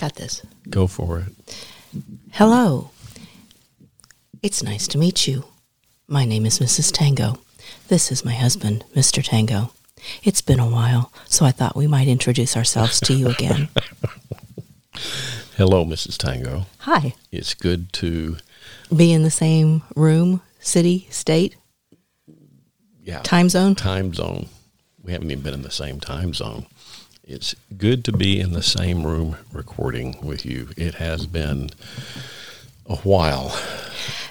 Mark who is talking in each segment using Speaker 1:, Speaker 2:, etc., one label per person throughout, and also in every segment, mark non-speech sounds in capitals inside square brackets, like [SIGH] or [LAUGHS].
Speaker 1: got this.
Speaker 2: Go for it.
Speaker 1: Hello. It's nice to meet you. My name is Mrs. Tango. This is my husband, Mr. Tango. It's been a while, so I thought we might introduce ourselves to you again. [LAUGHS]
Speaker 2: Hello, Mrs. Tango.
Speaker 1: Hi.
Speaker 2: It's good to
Speaker 1: Be in the same room, city, state,
Speaker 2: yeah
Speaker 1: time zone?
Speaker 2: time zone. We haven't even been in the same time zone. It's good to be in the same room recording with you. It has been a while.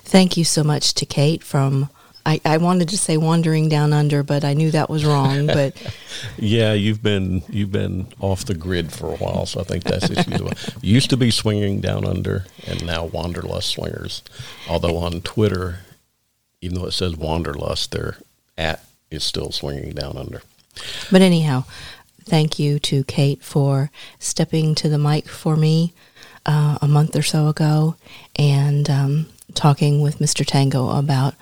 Speaker 1: Thank you so much to Kate from. I, I wanted to say wandering down under, but I knew that was wrong. But [LAUGHS]
Speaker 2: Yeah, you've been you've been off the grid for a while, so I think that's issues. [LAUGHS] Used to be swinging down under, and now Wanderlust swingers. Although on Twitter, even though it says Wanderlust, their at is still swinging down under.
Speaker 1: but anyhow, thank you to Kate for stepping to the mic for me uh, a month or so ago and um, talking with Mr. Tango about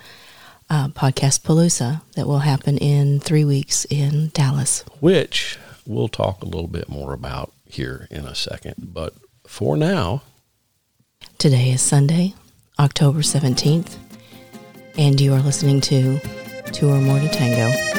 Speaker 1: uh, Podcast Palooza that will happen in three weeks in Dallas.
Speaker 2: which we'll talk a little bit more about here in a second. But for now,
Speaker 1: Today is Sunday, October 17th, and you are listening to Two or More to Tango.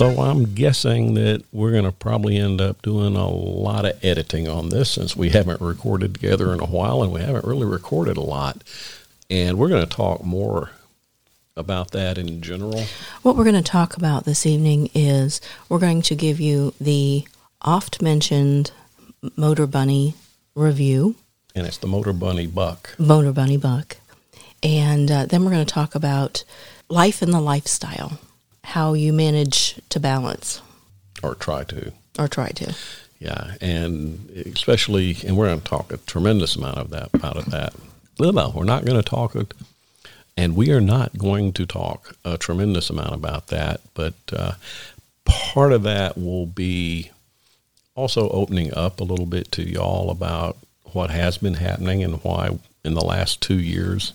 Speaker 2: So I'm guessing that we're going to probably end up doing a lot of editing on this since we haven't recorded together in a while and we haven't really recorded a lot. And we're going to talk more about that in general.
Speaker 1: What we're going to talk about this evening is we're going to give you the oft mentioned Motor Bunny review,
Speaker 2: And it's the Motor Bunny Buck.
Speaker 1: Motor Bunny Buck. And uh, then we're going to talk about life and the lifestyle, how you manage to balance
Speaker 2: or try to.
Speaker 1: or try to.
Speaker 2: Yeah, and especially, and we're going to talk a tremendous amount of that about of that. No, we're not going to talk, it, and we are not going to talk a tremendous amount about that. But uh, part of that will be also opening up a little bit to y'all about what has been happening and why in the last two years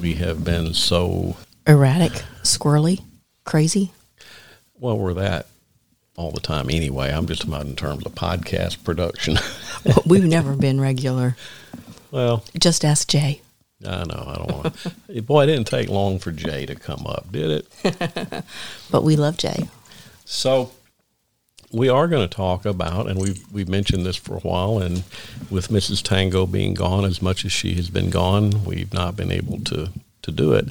Speaker 2: we have been so
Speaker 1: Erratic, squirrely, crazy.
Speaker 2: well. We're that all the time anyway. I'm just about in terms of podcast production. [LAUGHS]
Speaker 1: We've never been regular.
Speaker 2: well,
Speaker 1: Just ask Jay.
Speaker 2: I know. I don't want to. Boy, it didn't take long for Jay to come up, did it? [LAUGHS]
Speaker 1: But we love Jay.
Speaker 2: So we are going to talk about, and we've we've mentioned this for a while, and with Mrs. Tango being gone as much as she has been gone, we've not been able to to do it.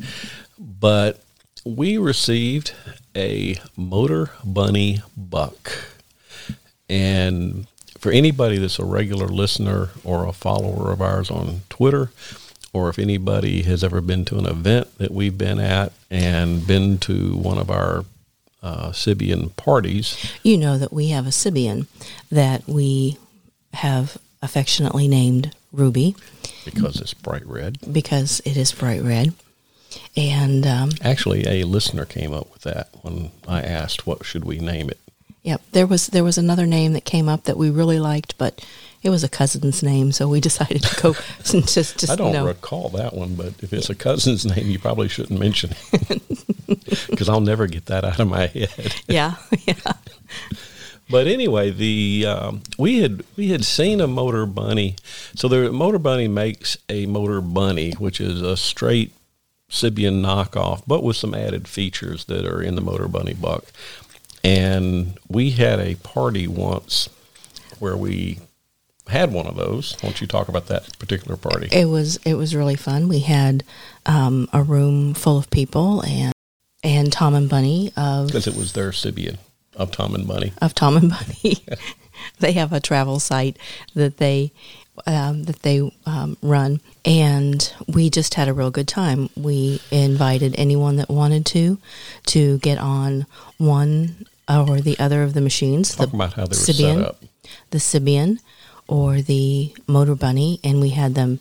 Speaker 2: But we received a Motor Bunny buck, and for anybody that's a regular listener or a follower of ours on Twitter, or if anybody has ever been to an event that we've been at and been to one of our uh, Sybian parties,
Speaker 1: You know that we have a Sybian that we have affectionately named Ruby
Speaker 2: because it's bright red.
Speaker 1: because it is bright red. And um,
Speaker 2: Actually, a listener came up with that when I asked what should we name it.
Speaker 1: Yep, there was there was another name that came up that we really liked, but it was a cousin's name, so we [LAUGHS] decided to go [LAUGHS] just just
Speaker 2: I don't
Speaker 1: no.
Speaker 2: recall that one, but if it's a cousin's name, you probably shouldn't mention it [LAUGHS] because I'll never get that out of my head.
Speaker 1: yeah, yeah.
Speaker 2: But anyway, the um, we had we had seen a motor bunny. So the motor bunny makes a motor bunny, which is a straight Sybian knockoff, but with some added features that are in the motor bunny buck. And we had a party once where we had one of those. Why don't you talk about that particular party?
Speaker 1: It was it was really fun. We had um, a room full of people and and Tom and Bunny of
Speaker 2: Because it was their Sybian of Tom and Bunny.
Speaker 1: of Tom and Bunny. [LAUGHS] they have a travel site that they um, that they um, run, and we just had a real good time. We invited anyone that wanted to to get on one or the other of the machines.
Speaker 2: Talk
Speaker 1: the
Speaker 2: about how they were
Speaker 1: Sybian,
Speaker 2: set up.
Speaker 1: the Sybian, or the Motor Bunny, and we had them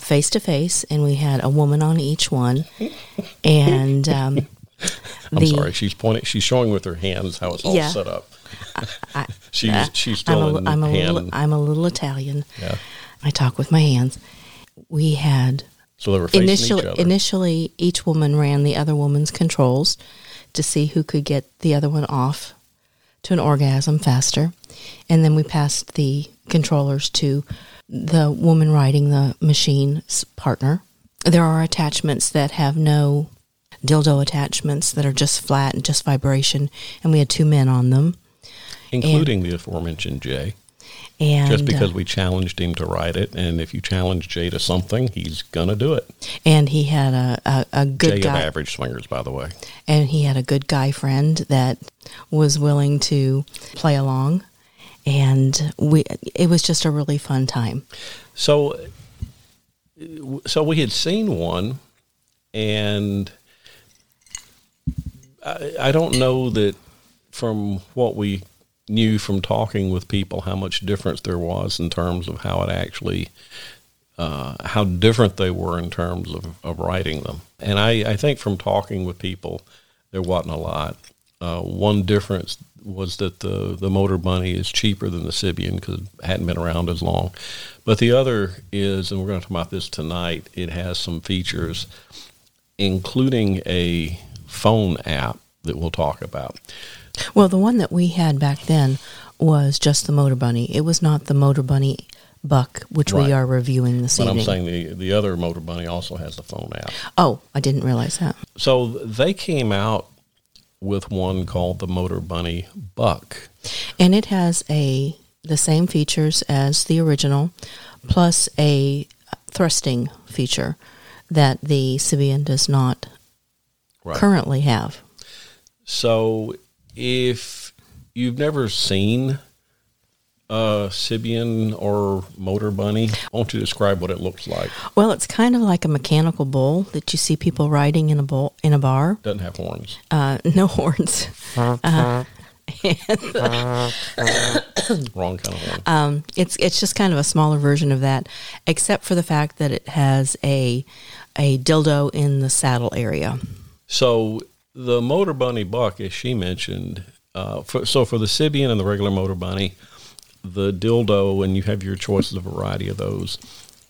Speaker 1: face to face, and we had a woman on each one. [LAUGHS] And um,
Speaker 2: I'm
Speaker 1: the-
Speaker 2: sorry. She's pointing. She's showing with her hands how it's all
Speaker 1: Yeah.
Speaker 2: set up. [LAUGHS]
Speaker 1: I,
Speaker 2: She's
Speaker 1: uh,
Speaker 2: she's still
Speaker 1: I'm a, I'm a little, I'm a little Italian.
Speaker 2: yeah.
Speaker 1: I talk with my hands. We had
Speaker 2: So they were facing
Speaker 1: initially
Speaker 2: each
Speaker 1: initially each woman ran the other woman's controls to see who could get the other one off to an orgasm faster and then we passed the controllers to the woman riding the machine's partner there are attachments that have no dildo attachments that are just flat and just vibration and we had two men on them
Speaker 2: including the aforementioned Jay.
Speaker 1: and
Speaker 2: Just because
Speaker 1: uh,
Speaker 2: we challenged him to write it, and if you challenge Jay to something, he's gonna do it.
Speaker 1: and he had a, a, a good
Speaker 2: Jay
Speaker 1: guy
Speaker 2: of Average Swingers, by the way.
Speaker 1: and he had a good guy friend that was willing to play along and we it was just a really fun time
Speaker 2: So, so we had seen one, and I, I don't know that from what we knew from talking with people how much difference there was in terms of how it actually uh, how different they were in terms of, of writing them. And I, I think from talking with people, there wasn't a lot. Uh, one difference was that the, the Motor Bunny is cheaper than the Sybian because it hadn't been around as long. But the other is, and we're going to talk about this tonight, it has some features, including a phone app that we'll talk about.
Speaker 1: Well the one that we had back then was just the motor bunny it was not the motor bunny buck which
Speaker 2: Right.
Speaker 1: we are reviewing this evening.
Speaker 2: But I'm saying the, the other Motor Bunny also has the phone app.
Speaker 1: oh i didn't realize that
Speaker 2: So they came out with one called the Motor Bunny Buck.
Speaker 1: and it has a the same features as the original plus a thrusting feature that the Sybian does not
Speaker 2: Right.
Speaker 1: currently have
Speaker 2: So if you've never seen a Sybian or Motor Bunny, why don't you describe what it looks like?
Speaker 1: Well, it's kind of like a mechanical bull that you see people riding in a bowl in a bar.
Speaker 2: Doesn't have horns.
Speaker 1: Uh, no [LAUGHS] horns. Uh,
Speaker 2: Wrong kind of horn. [COUGHS]
Speaker 1: um, it's it's just kind of a smaller version of that, except for the fact that it has a a dildo in the saddle area.
Speaker 2: So the Motor Bunny Buck, as she mentioned, uh, for, so for the Sybian and the regular Motor Bunny, the dildo, and you have your choices of a variety of those.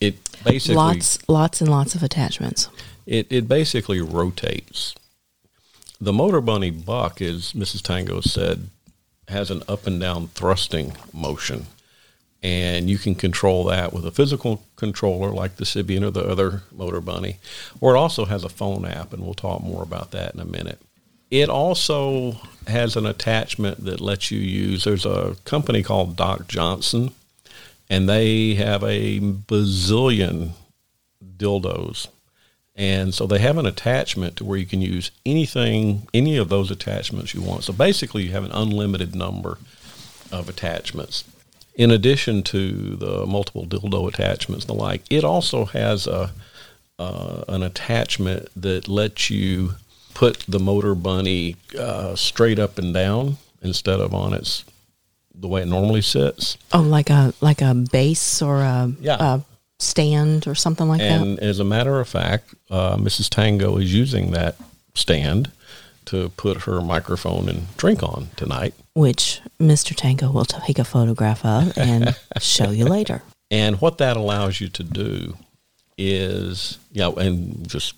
Speaker 2: It basically
Speaker 1: lots lots and lots of attachments.
Speaker 2: it, it basically rotates. The Motor Bunny Buck, as Mrs. Tango said, has an up and down thrusting motion. And you can control that with a physical controller like the Sybian or the other Motor Bunny. Or it also has a phone app, and we'll talk more about that in a minute. It also has an attachment that lets you use, there's a company called Doc Johnson, and they have a bazillion dildos. And so they have an attachment to where you can use anything, any of those attachments you want. So basically, you have an unlimited number of attachments. In addition to the multiple dildo attachments and the like, it also has a uh, an attachment that lets you put the motor bunny uh, straight up and down instead of on its the way it normally sits.
Speaker 1: Oh, like a like a base or a,
Speaker 2: Yeah.
Speaker 1: a stand or something like that.
Speaker 2: And as a matter of fact, uh, Mrs. Tango is using that stand to put her microphone and drink on tonight.
Speaker 1: Which Mr. Tango will take a photograph of and [LAUGHS] show you later.
Speaker 2: And what that allows you to do is, yeah, and just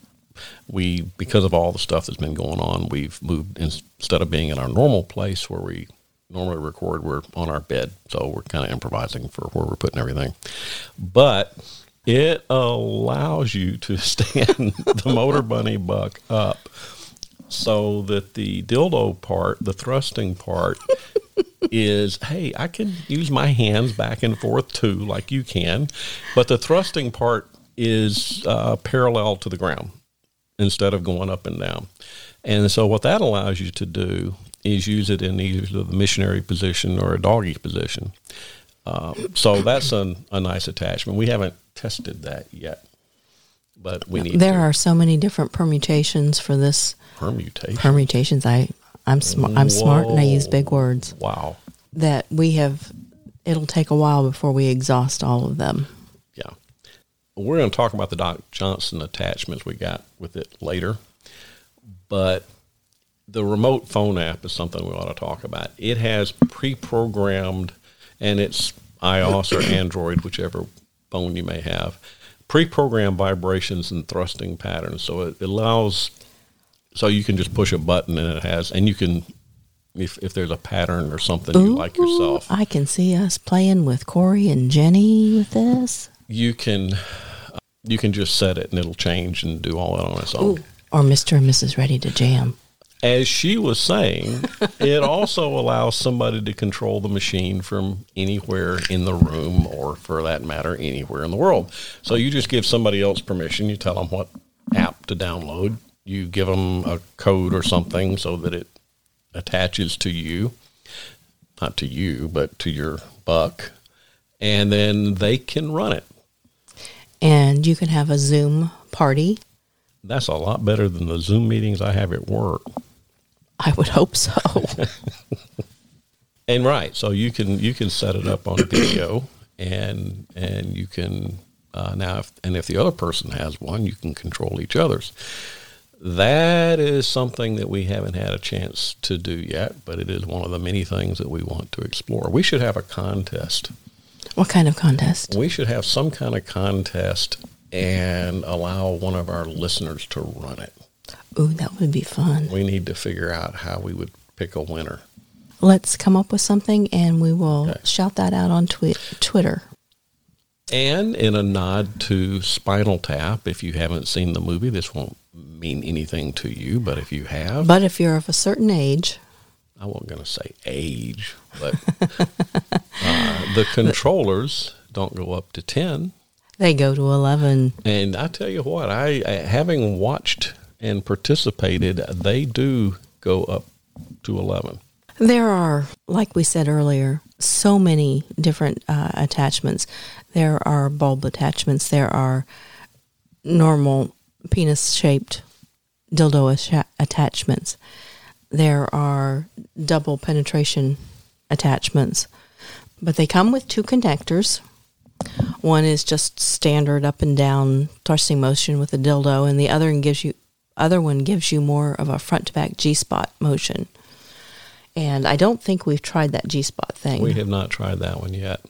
Speaker 2: we, because of all the stuff that's been going on, we've moved instead of being in our normal place where we normally record, we're on our bed. So we're kind of improvising for where we're putting everything. But it allows you to [LAUGHS] stand the Motor Bunny Buck up so that the dildo part, the thrusting part, [LAUGHS] is hey, I can use my hands back and forth too, like you can, but the thrusting part is uh, parallel to the ground instead of going up and down. And so, what that allows you to do is use it in either the missionary position or a doggy position. Um, so that's a, a nice attachment. We haven't tested that yet, but we need
Speaker 1: There
Speaker 2: to.
Speaker 1: are so many different permutations for this
Speaker 2: permutation.
Speaker 1: permutations. I I'm smart. I'm smart and I use big words
Speaker 2: wow.
Speaker 1: that we have. It'll take a while before we exhaust all of them.
Speaker 2: Yeah. we're going to talk about the Doc Johnson attachments we got with it later, but the remote phone app is something we ought to talk about. It has pre-programmed, and it's iOS or Android, whichever phone you may have, pre-programmed vibrations and thrusting patterns. So it allows, so you can just push a button and it has, and you can, if if there's a pattern or something you like yourself,
Speaker 1: I can see us playing with Corey and Jenny with this.
Speaker 2: you can, you can just set it and it'll change and do all that on its own.
Speaker 1: Or Mr. and Mrs. Ready to Jam.
Speaker 2: As she was saying, [LAUGHS] it also allows somebody to control the machine from anywhere in the room or, for that matter, anywhere in the world. So you just give somebody else permission. You tell them what app to download. You give them a code or something so that it attaches to you, not to you, but to your buck. And then they can run it.
Speaker 1: And you can have a Zoom party.
Speaker 2: That's a lot better than the Zoom meetings I have at work.
Speaker 1: I would hope so. [LAUGHS]
Speaker 2: And right, so you can you can set it up on video, and and you can uh, now if, and if the other person has one, you can control each other's. That is something that we haven't had a chance to do yet, but it is one of the many things that we want to explore. We should have a contest.
Speaker 1: what kind of contest?
Speaker 2: We should have some kind of contest and allow one of our listeners to run it.
Speaker 1: Ooh, that would be fun.
Speaker 2: We need to figure out how we would pick a winner.
Speaker 1: Let's come up with something and we will
Speaker 2: Okay.
Speaker 1: shout that out on twi- Twitter.
Speaker 2: And in a nod to Spinal Tap, if you haven't seen the movie, this won't mean anything to you, but if you have,
Speaker 1: But if you're of a certain age,
Speaker 2: I wasn't going to say age, but [LAUGHS] uh, the controllers don't go up to 10.
Speaker 1: they go to 11.
Speaker 2: And I tell you what, I, I having watched and participated, they do go up to 11.
Speaker 1: There are, like we said earlier, so many different uh, attachments. There are bulb attachments. There are normal penis shaped dildo attachments. There are double penetration attachments. But they come with two connectors. One is just standard up and down thrusting motion with a dildo, and the other one gives you other one gives you more of a front to back G spot motion. And I don't think we've tried that G spot thing.
Speaker 2: We have not tried that one yet.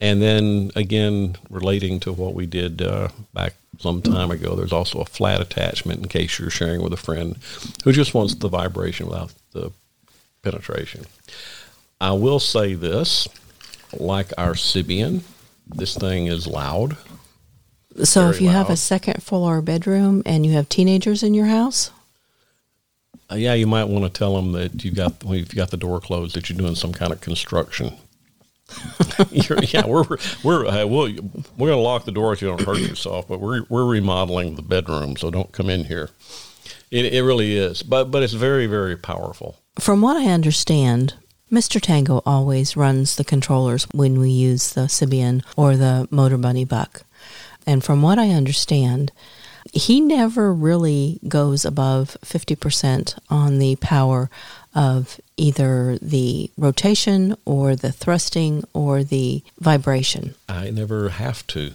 Speaker 2: And then again, relating to what we did uh, back some time ago, there's also a flat attachment in case you're sharing with a friend who just wants the vibration without the penetration. I will say this like our Sybian, this thing is loud.
Speaker 1: So if you have a
Speaker 2: loud.
Speaker 1: second floor bedroom and you have teenagers in your house,
Speaker 2: Uh, yeah, you might want to tell them that you got when you've got the door closed that you're doing some kind of construction. [LAUGHS] Yeah, we're we're uh, we'll, we're going to lock the door if you don't hurt yourself, but we're we're remodeling the bedroom, so don't come in here. It it really is, but but it's very very powerful.
Speaker 1: from what I understand, Mr. Tango always runs the controllers when we use the Sybian or the Motor Bunny Buck. And from what I understand, he never really goes above 50% on the power of either the rotation or the thrusting or the vibration.
Speaker 2: I never have to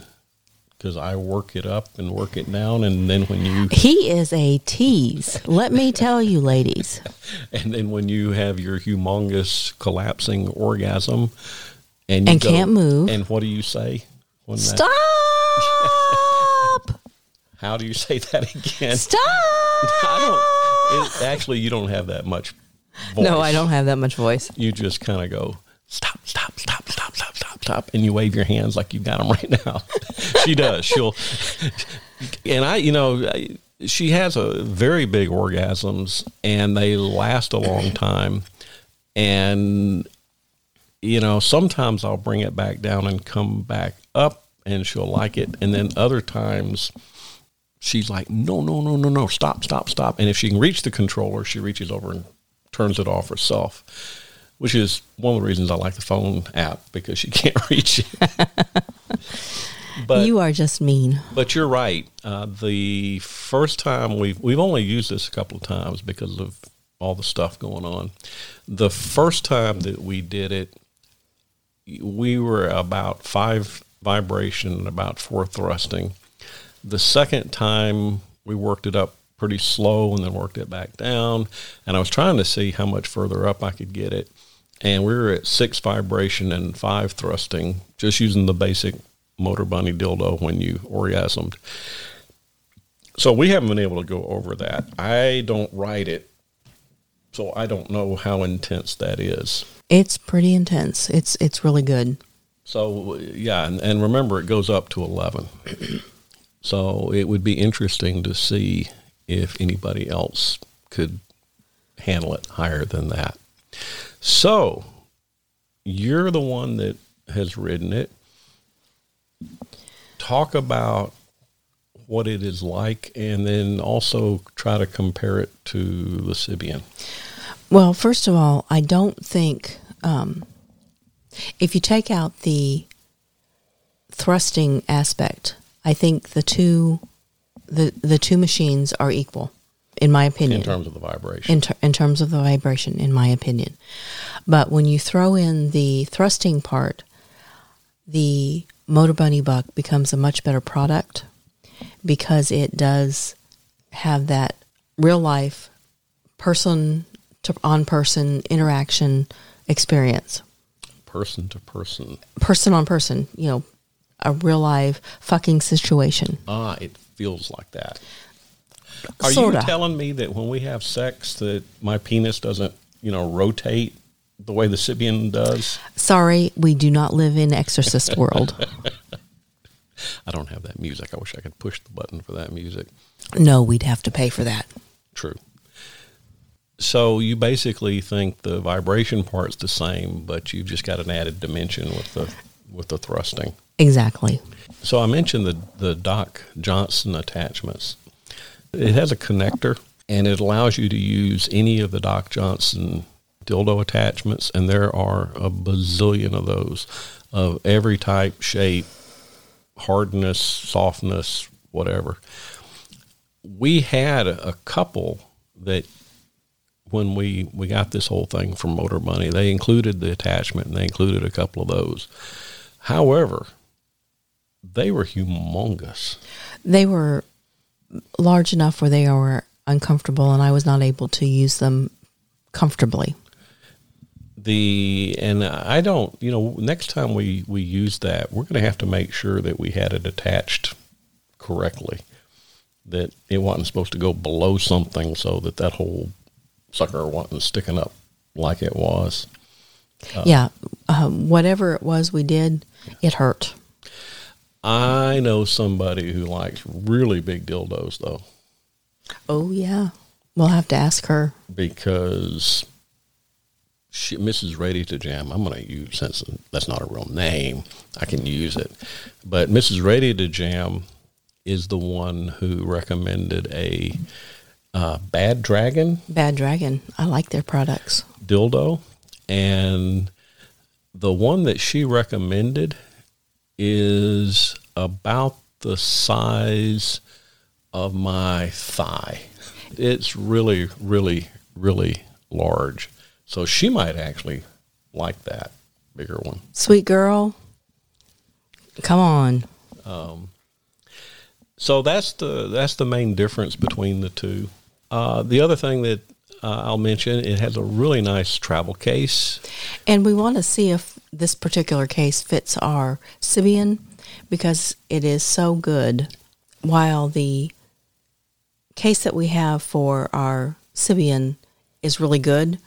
Speaker 2: because I work it up and work it down, and then when you
Speaker 1: He is a tease. Let me tell you, ladies. [LAUGHS]
Speaker 2: and then when you have your humongous collapsing orgasm, and you
Speaker 1: And can't move.
Speaker 2: and what do you say?
Speaker 1: Stop! [LAUGHS]
Speaker 2: how do you say that again?
Speaker 1: Stop!
Speaker 2: I don't. It, actually, you don't have that much. Voice.
Speaker 1: No, I don't have that much voice.
Speaker 2: You just kind of go stop, stop, stop, stop, stop, stop, stop, and you wave your hands like you've got them right now. [LAUGHS] she does. She'll, and I, you know, she has a very big orgasms, and they last a long time. And you know, sometimes I'll bring it back down and come back up, and she'll like it, and then other times she's like, no, no, no, no, no, stop, stop, stop. And if she can reach the controller, she reaches over and turns it off herself, which is one of the reasons I like the phone app because she [LAUGHS] can't reach it. [LAUGHS] but
Speaker 1: you are just mean.
Speaker 2: but you're right. Uh, the first time we've we've only used this a couple of times because of all the stuff going on. The first time that we did it, we were about five vibration and about four thrusting, The second time we worked it up pretty slow and then worked it back down. And I was trying to see how much further up I could get it. And we were at six vibration and five thrusting, just using the basic motor bunny dildo when you orgasmed. So we haven't been able to go over that. I don't write it, so I don't know how intense that is.
Speaker 1: It's pretty intense. It's it's really good.
Speaker 2: So yeah, and, and remember it goes up to eleven. [CLEARS THROAT] so it would be interesting to see if anybody else could handle it higher than that. So you're the one that has ridden it. Talk about what it is like and then also try to compare it to the Sybian?
Speaker 1: Well, first of all, I don't think um, if you take out the thrusting aspect, I think the two the the two machines are equal, in my opinion.
Speaker 2: In terms of the vibration.
Speaker 1: In, ter- in terms of the vibration, in my opinion. But when you throw in the thrusting part, the Motor Bunny Buck becomes a much better product because it does have that real life person to on person interaction experience.
Speaker 2: Person to person.
Speaker 1: Person on person, you know, a real life fucking situation.
Speaker 2: Ah, it feels like that. Are
Speaker 1: Sorta.
Speaker 2: you telling me that when we have sex that my penis doesn't, you know, rotate the way the Sybian does?
Speaker 1: Sorry, we do not live in exorcist world. [LAUGHS]
Speaker 2: I don't have that music. I wish I could push the button for that music.
Speaker 1: no, we'd have to pay for that.
Speaker 2: True. So you basically think the vibration part's the same, but you've just got an added dimension with the with the thrusting.
Speaker 1: Exactly.
Speaker 2: So I mentioned the the Doc Johnson attachments. It has a connector and it allows you to use any of the Doc Johnson dildo attachments and there are a bazillion of those of every type, shape, hardness, softness, whatever. We had a couple that when we, we got this whole thing from Motor Bunny, they included the attachment and they included a couple of those. However, they were humongous.
Speaker 1: They were large enough where they were uncomfortable, and I was not able to use them comfortably.
Speaker 2: The and I don't, you know, next time we we use that, we're going to have to make sure that we had it attached correctly. That it wasn't supposed to go below something, so that that whole sucker wasn't sticking up like it was.
Speaker 1: yeah, um, whatever it was we did, it hurt.
Speaker 2: I know somebody who likes really big dildos though,
Speaker 1: Oh yeah, we'll have to ask her.
Speaker 2: because she, Mrs. Ready to Jam. I'm going to use since that's not a real name, I can use it. But Mrs. Ready to Jam is the one who recommended a uh, Bad Dragon
Speaker 1: Bad Dragon, I like their products.
Speaker 2: dildo, and the one that she recommended is about the size of my thigh. It's really, really, really large. So she might actually like that bigger one.
Speaker 1: Sweet girl, come on.
Speaker 2: So that's the that's the main difference between the two. Uh, the other thing that uh, I'll mention, it has a really nice travel case.
Speaker 1: And we want to see if this particular case fits our Sybian because it is so good. While the case that we have for our Sybian is really good,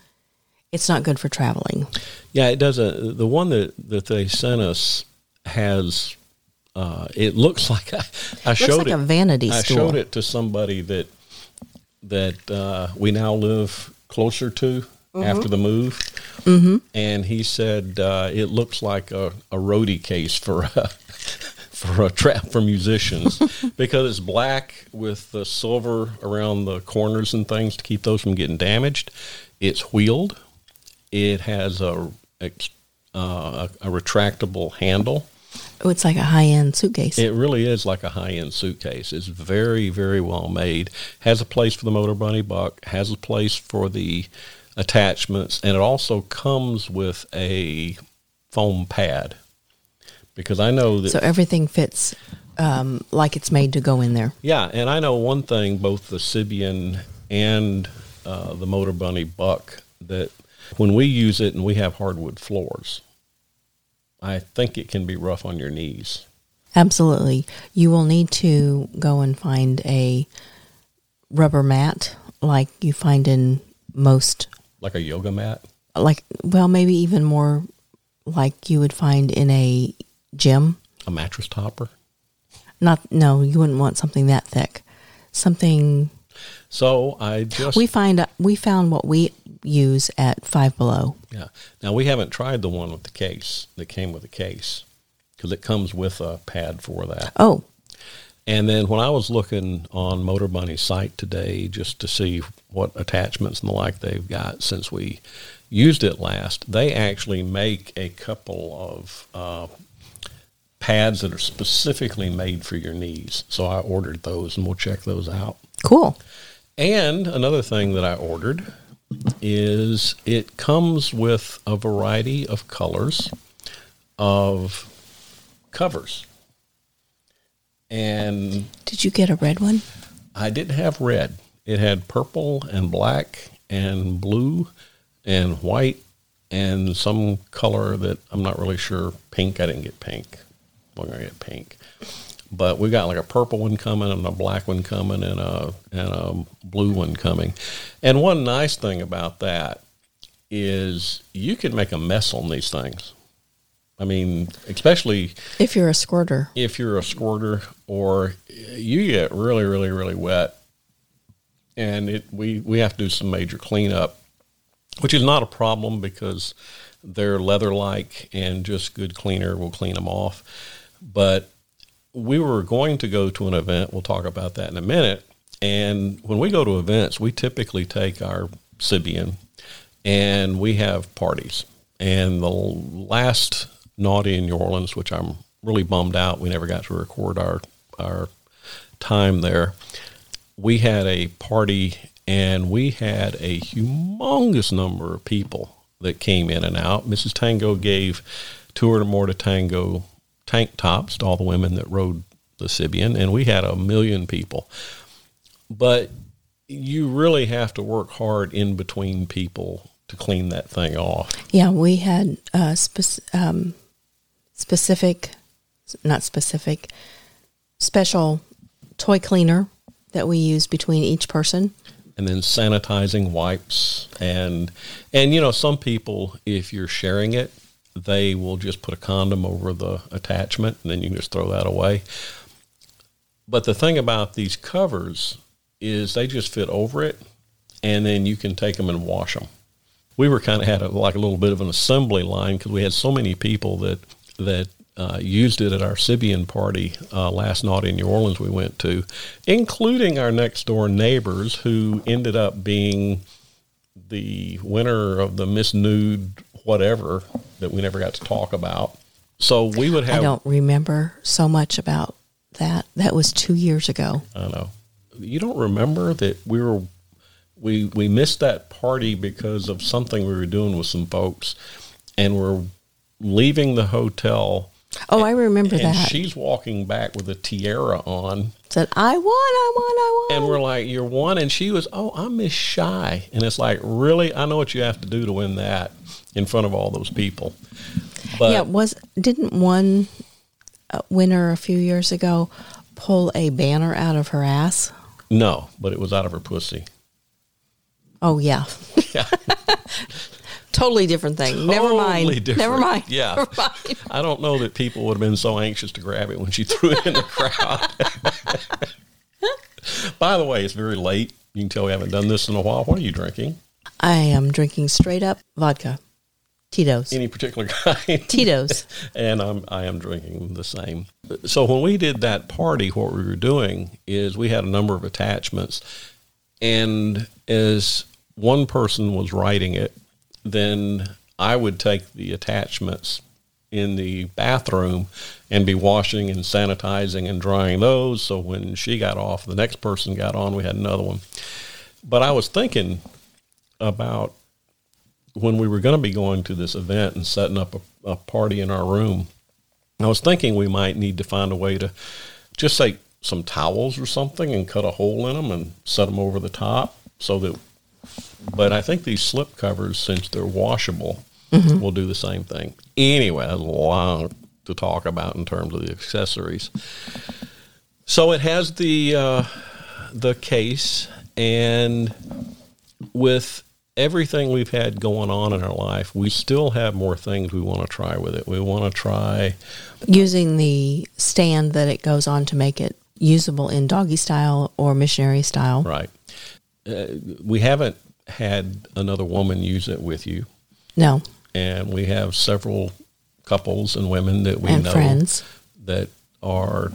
Speaker 1: it's not good for traveling.
Speaker 2: Yeah, it doesn't. the one that, that they sent us has. Uh, it looks [LAUGHS] like I, I showed
Speaker 1: like
Speaker 2: it.
Speaker 1: a vanity
Speaker 2: I
Speaker 1: stool.
Speaker 2: showed it to somebody that that uh, we now live closer to
Speaker 1: Mm-hmm.
Speaker 2: after the move, mm-hmm. and he said uh, it looks like a, a roadie case for a, [LAUGHS] for a trap for musicians [LAUGHS] because it's black with the silver around the corners and things to keep those from getting damaged. It's wheeled. It has a uh, a, a retractable handle.
Speaker 1: Oh, it's like a high end suitcase.
Speaker 2: It really is like a high end suitcase. It's very, very well made. Has a place for the Motor Bunny Buck. Has a place for the attachments, and it also comes with a foam pad. Because I know that
Speaker 1: so everything fits um, like it's made to go in there.
Speaker 2: Yeah, and I know one thing: both the Sybian and uh, the Motor Bunny Buck that when we use it and we have hardwood floors, I think it can be rough on your knees.
Speaker 1: Absolutely. You will need to go and find a rubber mat like you find in most,
Speaker 2: Like a yoga mat.
Speaker 1: like, well, maybe even more like you would find in a gym.
Speaker 2: A mattress topper.
Speaker 1: Not, no, you wouldn't want something that thick. Something
Speaker 2: So I just
Speaker 1: we find, we found what we use at Five Below.
Speaker 2: yeah. Now we haven't tried the one with the case that came with the case because it comes with a pad for that.
Speaker 1: Oh,
Speaker 2: And then when I was looking on Motor Bunny's site today just to see what attachments and the like they've got since we used it last, they actually make a couple of uh, pads that are specifically made for your knees. So I ordered those and we'll check those out.
Speaker 1: cool.
Speaker 2: And another thing that I ordered is it comes with a variety of colors of covers. And
Speaker 1: Did you get a red one?
Speaker 2: I didn't have red. It had purple and black and blue and white and some color that I'm not really sure. Pink. I didn't get pink. I'm gonna get pink. But we got like a purple one coming and a black one coming and a and a blue one coming. And one nice thing about that is you can make a mess on these things. I mean, especially
Speaker 1: If you're a squirter.
Speaker 2: if you're a squirter or you get really, really, really wet, and it we we have to do some major cleanup, which is not a problem because they're leather like and just good cleaner will clean them off. But we were going to go to an event. We'll talk about that in a minute. And when we go to events, we typically take our Sybian and we have parties. And the last Naughty in New Orleans, which I'm really bummed out, we never got to record our our time there. We had a party and we had a humongous number of people that came in and out. Mrs. Tango gave two or more to Tango tank tops to all the women that rode the Sybian, and we had a million people. But you really have to work hard in between people to clean that thing off.
Speaker 1: Yeah, we had uh, spec- um, specific, not specific, special toy cleaner that we use between each person.
Speaker 2: and then sanitizing wipes and and you know some people if you're sharing it they will just put a condom over the attachment and then you can just throw that away. But the thing about these covers is they just fit over it and then you can take them and wash them we were kind of had a, like a little bit of an assembly line because we had so many people that that uh, used it at our Sybian party uh, last night in New Orleans we went to, including our next door neighbors who ended up being the winner of the Miss Nude whatever that we never got to talk about. So we would have.
Speaker 1: I don't remember so much about that. That was two years ago.
Speaker 2: I know. You don't remember that we were we we missed that party because of something we were doing with some folks, and we're leaving the hotel.
Speaker 1: Oh, I remember
Speaker 2: and
Speaker 1: that.
Speaker 2: she's walking back with a tiara on,
Speaker 1: Said, I won, I won, I won.
Speaker 2: and we're like, "You're one," and she was, "Oh, I'm Miss Shy," and it's like, really, I know what you have to do to win that in front of all those people. But
Speaker 1: yeah, was didn't one uh, winner a few years ago pull a banner out of her ass?
Speaker 2: no, but it was out of her pussy.
Speaker 1: Oh yeah,
Speaker 2: Yeah. [LAUGHS]
Speaker 1: totally different thing. Never mind.
Speaker 2: Different.
Speaker 1: Never mind.
Speaker 2: Yeah.
Speaker 1: Never mind. [LAUGHS]
Speaker 2: I don't know that people would have been so anxious to grab it when she threw it in the crowd. [LAUGHS] By the way, it's very late. You can tell we haven't done this in a while. What are you drinking?
Speaker 1: I am drinking straight up vodka, Tito's,
Speaker 2: Any particular kind?
Speaker 1: Tito's. [LAUGHS]
Speaker 2: and I'm I am drinking the same. So when we did that party, what we were doing is we had a number of attachments, and as one person was writing it, then I would take the attachments in the bathroom and be washing and sanitizing and drying those. So when she got off, the next person got on. We had another one. But I was thinking about when we were going to be going to this event and setting up a, a party in our room, I was thinking we might need to find a way to just say some towels or something and cut a hole in them and set them over the top so that. But I think these slip covers, since they're washable, will do the same thing. Anyway, that's a lot to talk about in terms of the accessories. So it has the uh, the case, and with everything we've had going on in our life, we still have more things we want to try with it. We want to try
Speaker 1: Using the stand that it goes on to make it usable in doggy style or missionary style.
Speaker 2: right. Uh, we haven't had another woman use it with you,
Speaker 1: No,
Speaker 2: and we have several couples and women that we
Speaker 1: and
Speaker 2: know
Speaker 1: friends.
Speaker 2: that are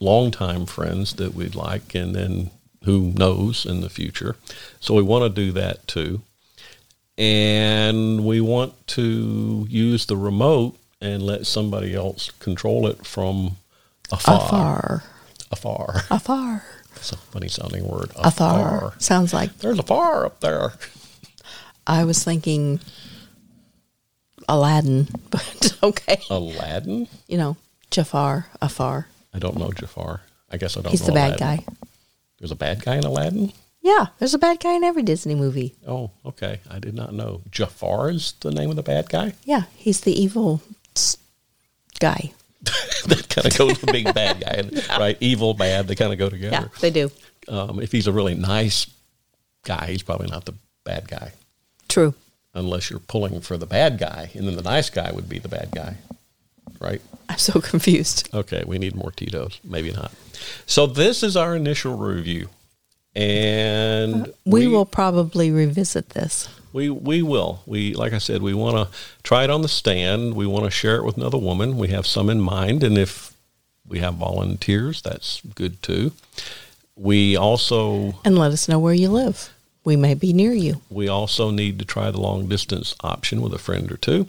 Speaker 2: longtime friends that we'd like, and then who knows in the future. So we want to do that too. And we want to use the remote and let somebody else control it from afar.
Speaker 1: Afar.
Speaker 2: Afar.
Speaker 1: Afar.
Speaker 2: It's a funny sounding word.
Speaker 1: Afar. Sounds like
Speaker 2: There's a far up there.
Speaker 1: I was thinking Aladdin, [LAUGHS] but okay.
Speaker 2: Aladdin?
Speaker 1: You know, Jafar, Afar.
Speaker 2: I don't know Jafar. I guess I don't
Speaker 1: He's the bad
Speaker 2: Aladdin.
Speaker 1: guy.
Speaker 2: There's a bad guy in Aladdin?
Speaker 1: Yeah, there's a bad guy in every Disney movie.
Speaker 2: Oh, okay. I did not know. Jafar is the name of the bad guy?
Speaker 1: Yeah, he's the evil guy. [LAUGHS]
Speaker 2: that kind of goes with big bad guy, [LAUGHS] right? Evil, bad, they kind of go together.
Speaker 1: Yeah, they do.
Speaker 2: Um, if he's a really nice guy, he's probably not the bad guy,
Speaker 1: True.
Speaker 2: unless you're pulling for the bad guy, and then the nice guy would be the bad guy, right?
Speaker 1: I'm so [LAUGHS] confused.
Speaker 2: Okay, we need more Tito's. Maybe not. So this is our initial review, and uh,
Speaker 1: We, will probably revisit this.
Speaker 2: We we will. We like I said, we want to try it on the stand. We want to share it with another woman. We have some in mind, and if we have volunteers, that's good too. We also
Speaker 1: And let us know where you live. We may be near you.
Speaker 2: we also need to try the long distance option with a friend or two.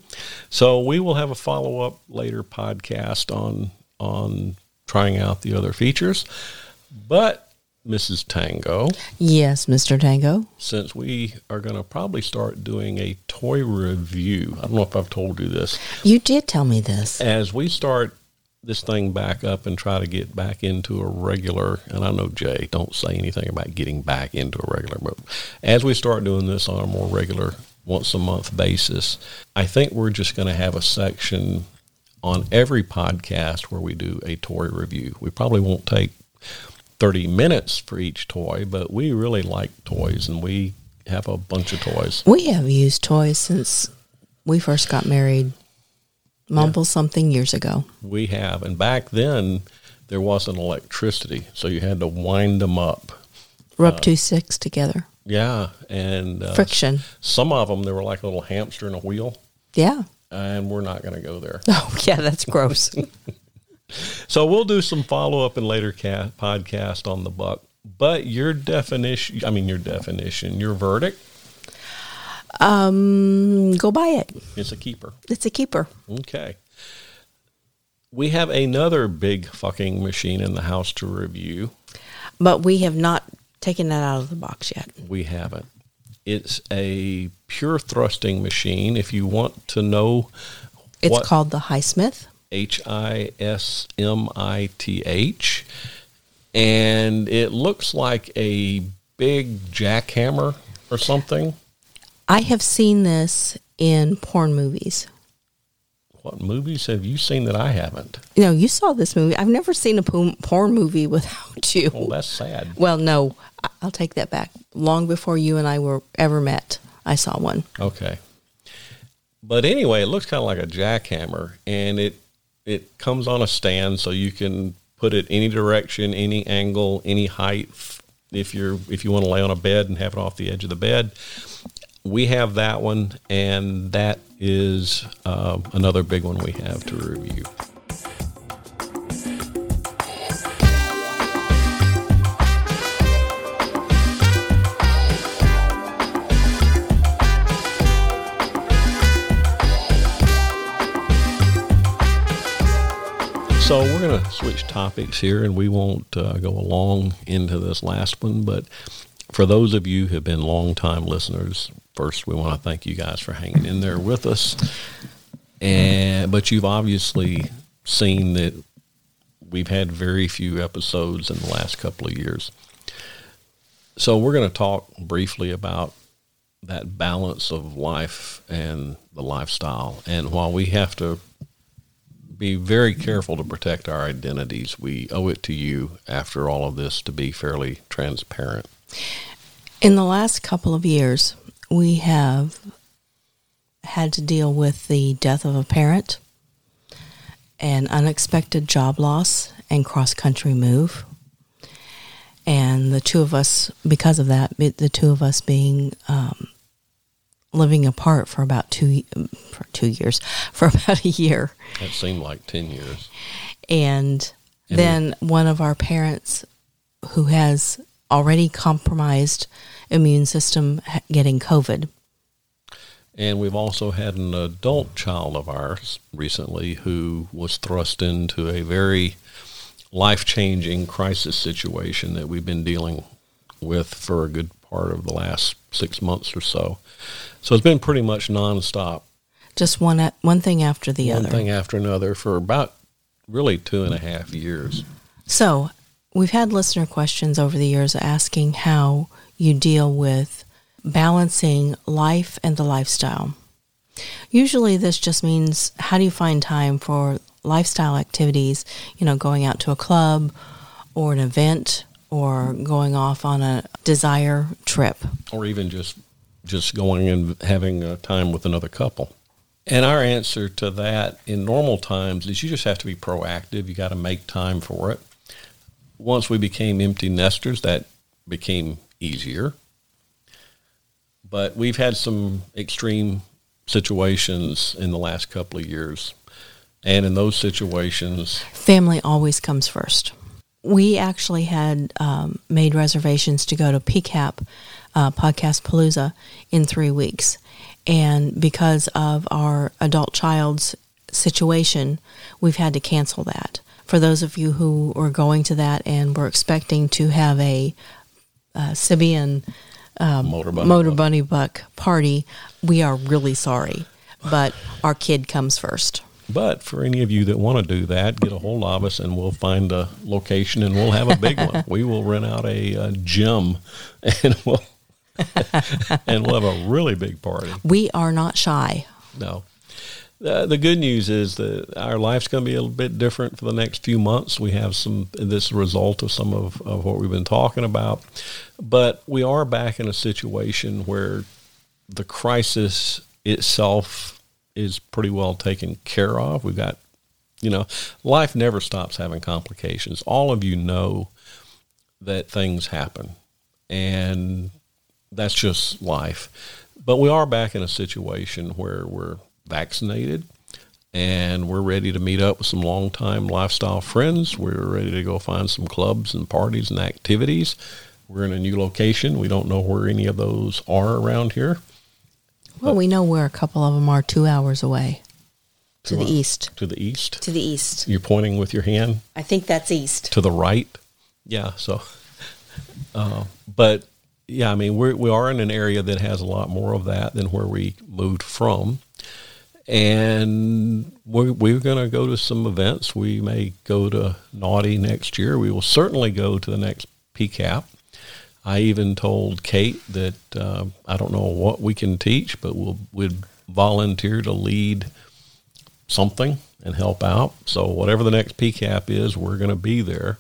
Speaker 2: So we will have a follow up later podcast on on trying out the other features. But Mrs. Tango,
Speaker 1: Yes, Mr. Tango.
Speaker 2: since we are going to probably start doing a toy review, I don't know if I've told you this.
Speaker 1: You did tell me this.
Speaker 2: As we start this thing back up and try to get back into a regular, and I know Jay, don't say anything about getting back into a regular, but as we start doing this on a more regular, once a month basis, I think we're just going to have a section on every podcast where we do a toy review. We probably won't take 30 minutes for each toy, but we really like toys and we have a bunch of toys.
Speaker 1: We have used toys since we first got married. Mumble something years ago.
Speaker 2: We have. And back then, there wasn't electricity, so you had to wind them up.
Speaker 1: Rub two sticks together.
Speaker 2: Yeah. And uh,
Speaker 1: Friction.
Speaker 2: some of them, they were like a little hamster in a wheel,
Speaker 1: Yeah.
Speaker 2: and we're not going to go there. [LAUGHS]
Speaker 1: Oh, yeah, that's gross. [LAUGHS]
Speaker 2: So we'll do some follow up in later ca- podcast on the buck. But your definition, I mean, your definition, your verdict,
Speaker 1: um, go buy it. it.
Speaker 2: is a keeper.
Speaker 1: It's a keeper.
Speaker 2: Okay. We have another big fucking machine in the house to review.
Speaker 1: But we have not taken that out of the box yet.
Speaker 2: We haven't. It's a pure thrusting machine. If you want to know
Speaker 1: It's called the Hismith.
Speaker 2: H I S M I T H, and it looks like a big jackhammer or something.
Speaker 1: I have seen this in porn movies.
Speaker 2: What movies have you seen that I haven't?
Speaker 1: Know, you saw this movie. I've never seen a porn movie [LAUGHS] without you.
Speaker 2: Well, that's sad.
Speaker 1: Well, no, I'll take that back. Long before you and I were ever met, I saw one.
Speaker 2: Okay. But anyway, it looks kind of like a jackhammer, and it it comes on a stand, so you can put it any direction, any angle, any height. If you're if you want to lay on a bed and have it off the edge of the bed, we have that one, and that is uh, another big one we have to review. So we're going to switch topics here, and we won't uh, go along into this last one. But for those of you who have been longtime listeners, first we want to thank you guys for hanging in there with us. And but you've obviously seen that we've had very few episodes in the last couple of years. So we're going to talk briefly about that balance of life and the lifestyle. And while we have to be very careful to protect our identities, we owe it to you after all of this to be fairly transparent.
Speaker 1: In the last couple of years, we have had to deal with the death of a parent, an unexpected job loss, and cross country move. And the two of us, because of that, the two of us being um, living apart for about two for two years, [LAUGHS] for about a year.
Speaker 2: That seemed like ten years.
Speaker 1: And, and then one of our parents, who has already compromised immune system, getting COVID.
Speaker 2: And we've also had an adult child of ours recently who was thrust into a very life changing crisis situation that we've been dealing with for a good part of the last six months or so. So it's been pretty much nonstop.
Speaker 1: Just one one thing after the
Speaker 2: one
Speaker 1: other.
Speaker 2: One thing after another for about really two and a half years.
Speaker 1: So we've had listener questions over the years asking how you deal with balancing life and the lifestyle. Usually, this just means how do you find time for lifestyle activities, you know, going out to a club or an event or going off on a desire trip
Speaker 2: or even just just going and having a time with another couple. And our answer to that in normal times is you just have to be proactive. You got to make time for it. Once we became empty nesters, that became easier. But we've had some extreme situations in the last couple of years and in those situations,
Speaker 1: family always comes first. We actually had um, made reservations to go to PCAP, uh, Podcast Palooza, in three weeks. And because of our adult child's situation, we've had to cancel that. For those of you who were going to that and were expecting to have a uh, Sybian um, Motor, Bunny, Motor Buck. Bunny Buck party, we are really sorry. But our kid comes first.
Speaker 2: But for any of you that want to do that, get a hold of us and we'll find a location and we'll have a big one. [LAUGHS] We will rent out a, a gym [LAUGHS] and we'll [LAUGHS] and we'll have a really big party.
Speaker 1: We are not shy.
Speaker 2: No. Uh, the good news is that our life's going to be a little bit different for the next few months. We have some this result of some of, of what we've been talking about, but we are back in a situation where the crisis itself is pretty well taken care of. We've got, you know, life never stops having complications. All of you know that things happen, and that's just life. But we are back in a situation where we're vaccinated and we're ready to meet up with some longtime lifestyle friends. We're ready to go find some clubs and parties and activities. We're in a new location. We don't know where any of those are around here.
Speaker 1: Well, we know where a couple of them are two hours away to, to the east.
Speaker 2: To the east?
Speaker 1: To the east.
Speaker 2: You're pointing with your hand?
Speaker 1: I think that's east.
Speaker 2: To the right? Yeah, so. [LAUGHS] Uh, but yeah, I mean, we're, we are in an area that has a lot more of that than where we moved from. And we're, we're going to go to some events. We may go to Naughty next year. We will certainly go to the next PCAP. I even told Kate that uh, I don't know what we can teach, but we'll we'd volunteer to lead something and help out. So whatever the next PCAP is, we're going to be there.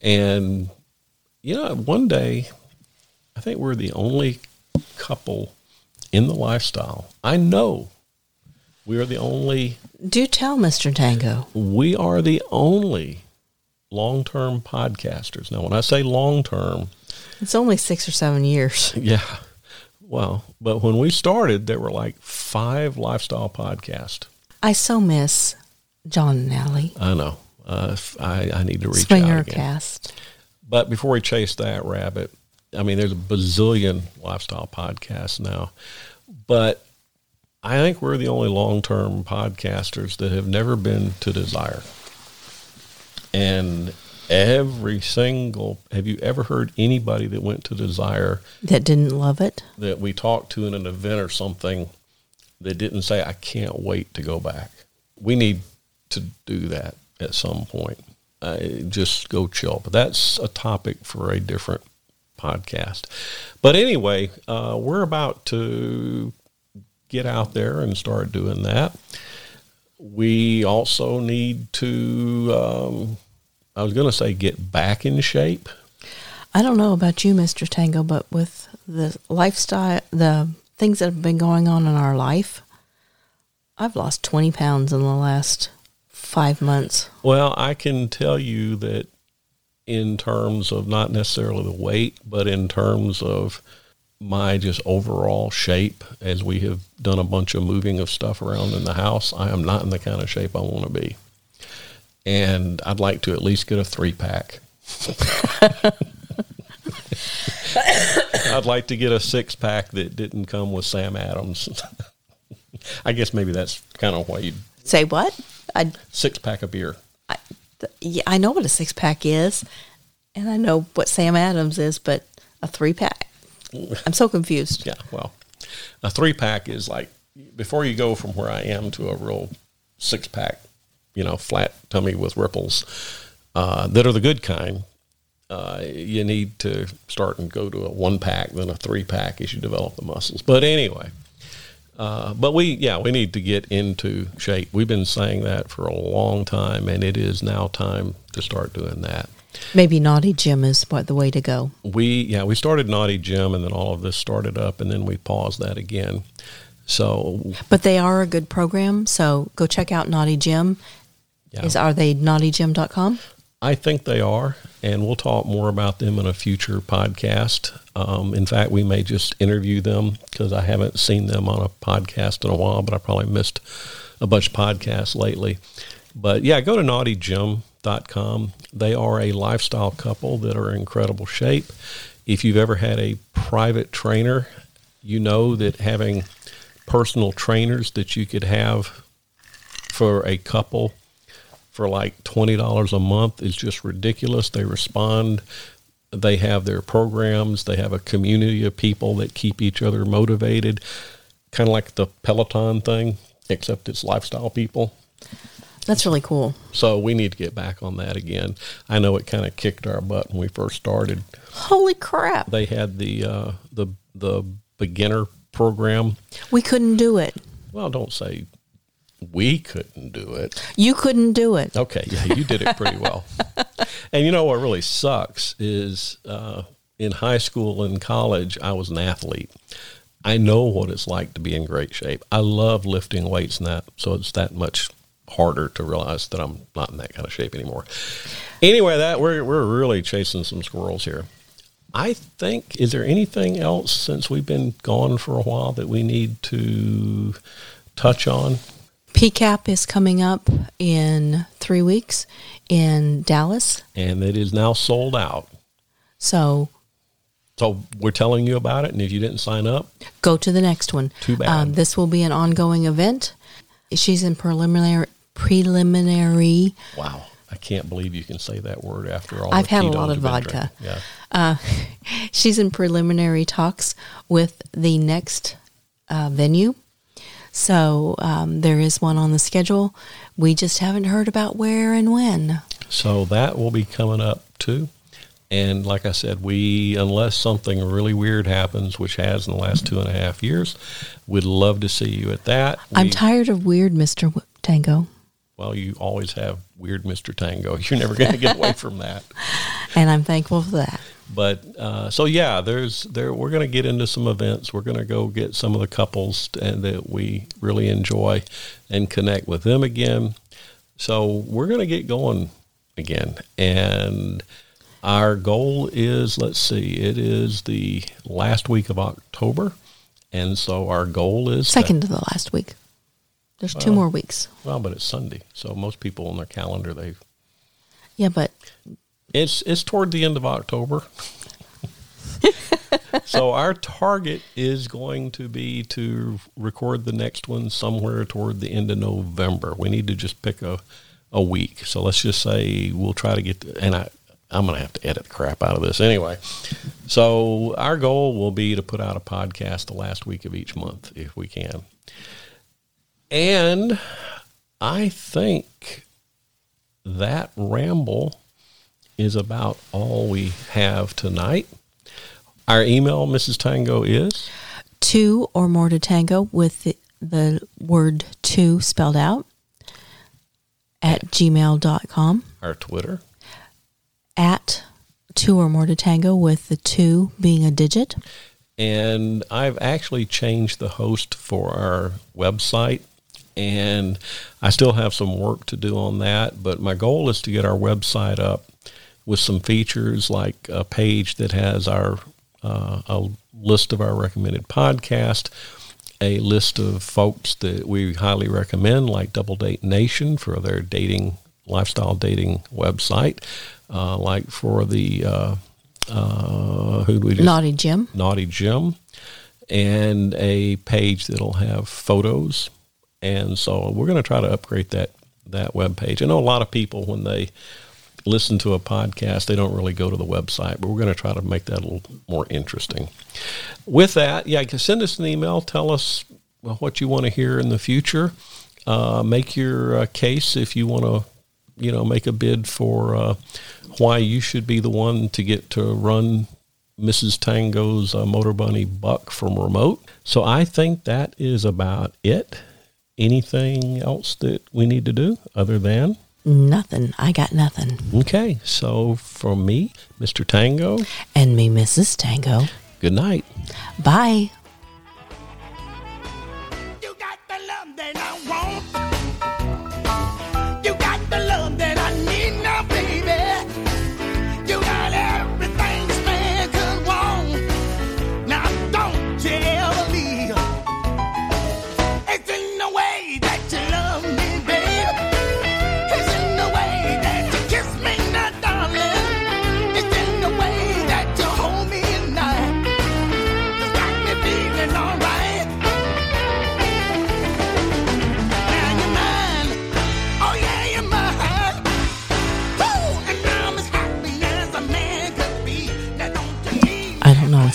Speaker 2: And you know, one day, I think we're the only couple in the lifestyle. I know we are the only.
Speaker 1: Do tell, Mr. Tango.
Speaker 2: We are the only long term podcasters. Now, when I say long term,
Speaker 1: it's only six or seven years. [LAUGHS]
Speaker 2: Yeah. Well, but when we started, there were like five lifestyle podcasts.
Speaker 1: I so miss John and Allie.
Speaker 2: I know. Uh, I, I need to reach
Speaker 1: Swinger
Speaker 2: out again.
Speaker 1: cast.
Speaker 2: But before we chase that rabbit, I mean, there's a bazillion lifestyle podcasts now. But I think we're the only long term podcasters that have never been to Desire. And every single have you ever heard anybody that went to desire
Speaker 1: that didn't love it
Speaker 2: that we talked to in an event or something that didn't say i can't wait to go back we need to do that at some point uh, just go chill. But that's a topic for a different podcast. But anyway, uh, we're about to get out there and start doing that. We also need to, um, I was going to say, get back in shape.
Speaker 1: I don't know about you, Mr. Tango, but with the lifestyle, the things that have been going on in our life, I've lost 20 pounds in the last five months.
Speaker 2: Well, I can tell you that in terms of not necessarily the weight, but in terms of my just overall shape as we have done a bunch of moving of stuff around in the house, I am not in the kind of shape I want to be. And I'd like to at least get a three pack. I'd like to get a six pack that didn't come with Sam Adams. I guess maybe that's kind of why you
Speaker 1: Say what? I,
Speaker 2: six pack of beer.
Speaker 1: I, th- yeah, I know what a six pack is, and I know what Sam Adams is, but a three pack. I'm so confused.
Speaker 2: Yeah, well, a three pack is like before you go from where I am to a real six pack, you know, flat tummy with ripples uh, that are the good kind. Uh, you need to start and go to a one pack, then a three pack as you develop the muscles. But anyway, uh, but we, yeah, we need to get into shape. We've been saying that for a long time, and it is now time to start doing that.
Speaker 1: Maybe Naughty Gym is what the way to go.
Speaker 2: We, yeah, we started Naughty Gym, and then all of this started up, and then we paused that again. So,
Speaker 1: But they are a good program, so go check out Naughty Gym.
Speaker 2: yeah.
Speaker 1: Is are they naughtygym.com?
Speaker 2: I think they are, and we'll talk more about them in a future podcast. Um, in fact, we may just interview them because I haven't seen them on a podcast in a while, but I probably missed a bunch of podcasts lately. But yeah, go to They are a lifestyle couple that are in incredible shape. If you've ever had a private trainer, you know that having personal trainers that you could have for a couple for like $20 a month is just ridiculous. They respond. They have their programs. They have a community of people that keep each other motivated, kind of like the Peloton thing, except it's lifestyle people.
Speaker 1: That's really cool.
Speaker 2: So we need to get back on that again. I know it kind of kicked our butt when we first started.
Speaker 1: Holy crap.
Speaker 2: They had the uh, the the beginner program.
Speaker 1: We couldn't do it.
Speaker 2: Well, don't say we couldn't do it.
Speaker 1: You couldn't do it.
Speaker 2: Okay, yeah, you did it pretty well. [LAUGHS] and you know what really sucks is uh, in high school and college, I was an athlete. I know what it's like to be in great shape. I love lifting weights and that, so it's that much harder to realize that I'm not in that kind of shape anymore. Anyway, that we're we're really chasing some squirrels here. I think is there anything else since we've been gone for a while that we need to touch on?
Speaker 1: PCAP is coming up in three weeks in Dallas.
Speaker 2: And it is now sold out.
Speaker 1: So
Speaker 2: So we're telling you about it, and if you didn't sign up,
Speaker 1: go to the next one.
Speaker 2: Too bad.
Speaker 1: Um, this will be an ongoing event. She's in preliminary preliminary.
Speaker 2: wow, I can't believe you can say that word after all.
Speaker 1: I've had a lot of vodka.
Speaker 2: drinking. Yeah, [LAUGHS]
Speaker 1: She's in preliminary talks with the next uh, venue. So um, there is one on the schedule. We just haven't heard about where and when.
Speaker 2: so that will be coming up too. And like I said, we unless something really weird happens, which has in the last two and a half years, we'd love to see you at that.
Speaker 1: I'm
Speaker 2: We-
Speaker 1: tired of weird, Mister Tango,
Speaker 2: Well, you always have weird Mr. Tango. [LAUGHS] You're never going to get away from that. [LAUGHS]
Speaker 1: and I'm thankful for that.
Speaker 2: But uh, so yeah, there's there. We're going to get into some events. We're going to go get some of the couples and that we really enjoy and connect with them again. So we're going to get going again, and our goal is let's see, it is the last week of October, and so our goal is to-
Speaker 1: Second to the last week. There's two more uh, weeks.
Speaker 2: well, but it's Sunday, so most people on their calendar they
Speaker 1: Yeah, but
Speaker 2: It's it's toward the end of October. [LAUGHS] so our target is going to be to record the next one somewhere toward the end of November. We need to just pick a a week. So let's just say we'll try to get to, and I I'm going to have to edit the crap out of this anyway. So our goal will be to put out a podcast the last week of each month if we can. And I think that ramble is about all we have tonight. Our email, Mrs. Tango, is
Speaker 1: Two or more to tango with the, the word two spelled out at gmail.com.
Speaker 2: our Twitter.
Speaker 1: At two or more to tango with the two being a digit.
Speaker 2: and I've actually changed the host for our website and I still have some work to do on that, but my goal is to get our website up with some features like a page that has our uh, a list of our recommended podcast, a list of folks that we highly recommend, like Double Date Nation for their dating lifestyle dating website, uh, like for the uh, uh, who do we just
Speaker 1: Naughty Gym.
Speaker 2: Naughty Gym, and a page that'll have photos. And so we're going to try to upgrade that that web page. I know a lot of people when they listen to a podcast, they don't really go to the website, but we're going to try to make that a little more interesting. With that, yeah, send us an email. Tell us what you want to hear in the future. Uh, make your uh, case if you want to, you know, make a bid for uh, why you should be the one to get to run Mrs. Tango's uh, Motor Bunny Buck from remote. So I think that is about it. Anything else that we need to do other than?
Speaker 1: Nothing. I got nothing.
Speaker 2: Okay, so from me, Mr. Tango,
Speaker 1: And me, Mrs. Tango.
Speaker 2: good night.
Speaker 1: Bye.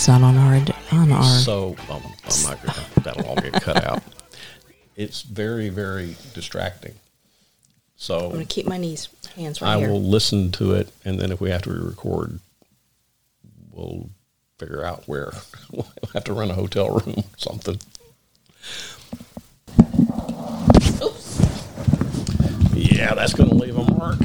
Speaker 3: It's
Speaker 1: not on our on our.
Speaker 2: So um, I'm not gonna, that'll all get cut out. It's very, very distracting. So I'm
Speaker 1: gonna keep my knees hands right
Speaker 2: I
Speaker 1: here.
Speaker 2: will listen to it, and then if we have to re-record, we'll figure out where. [LAUGHS] We'll have to rent a hotel room, or something. Yeah, that's going to leave a mark.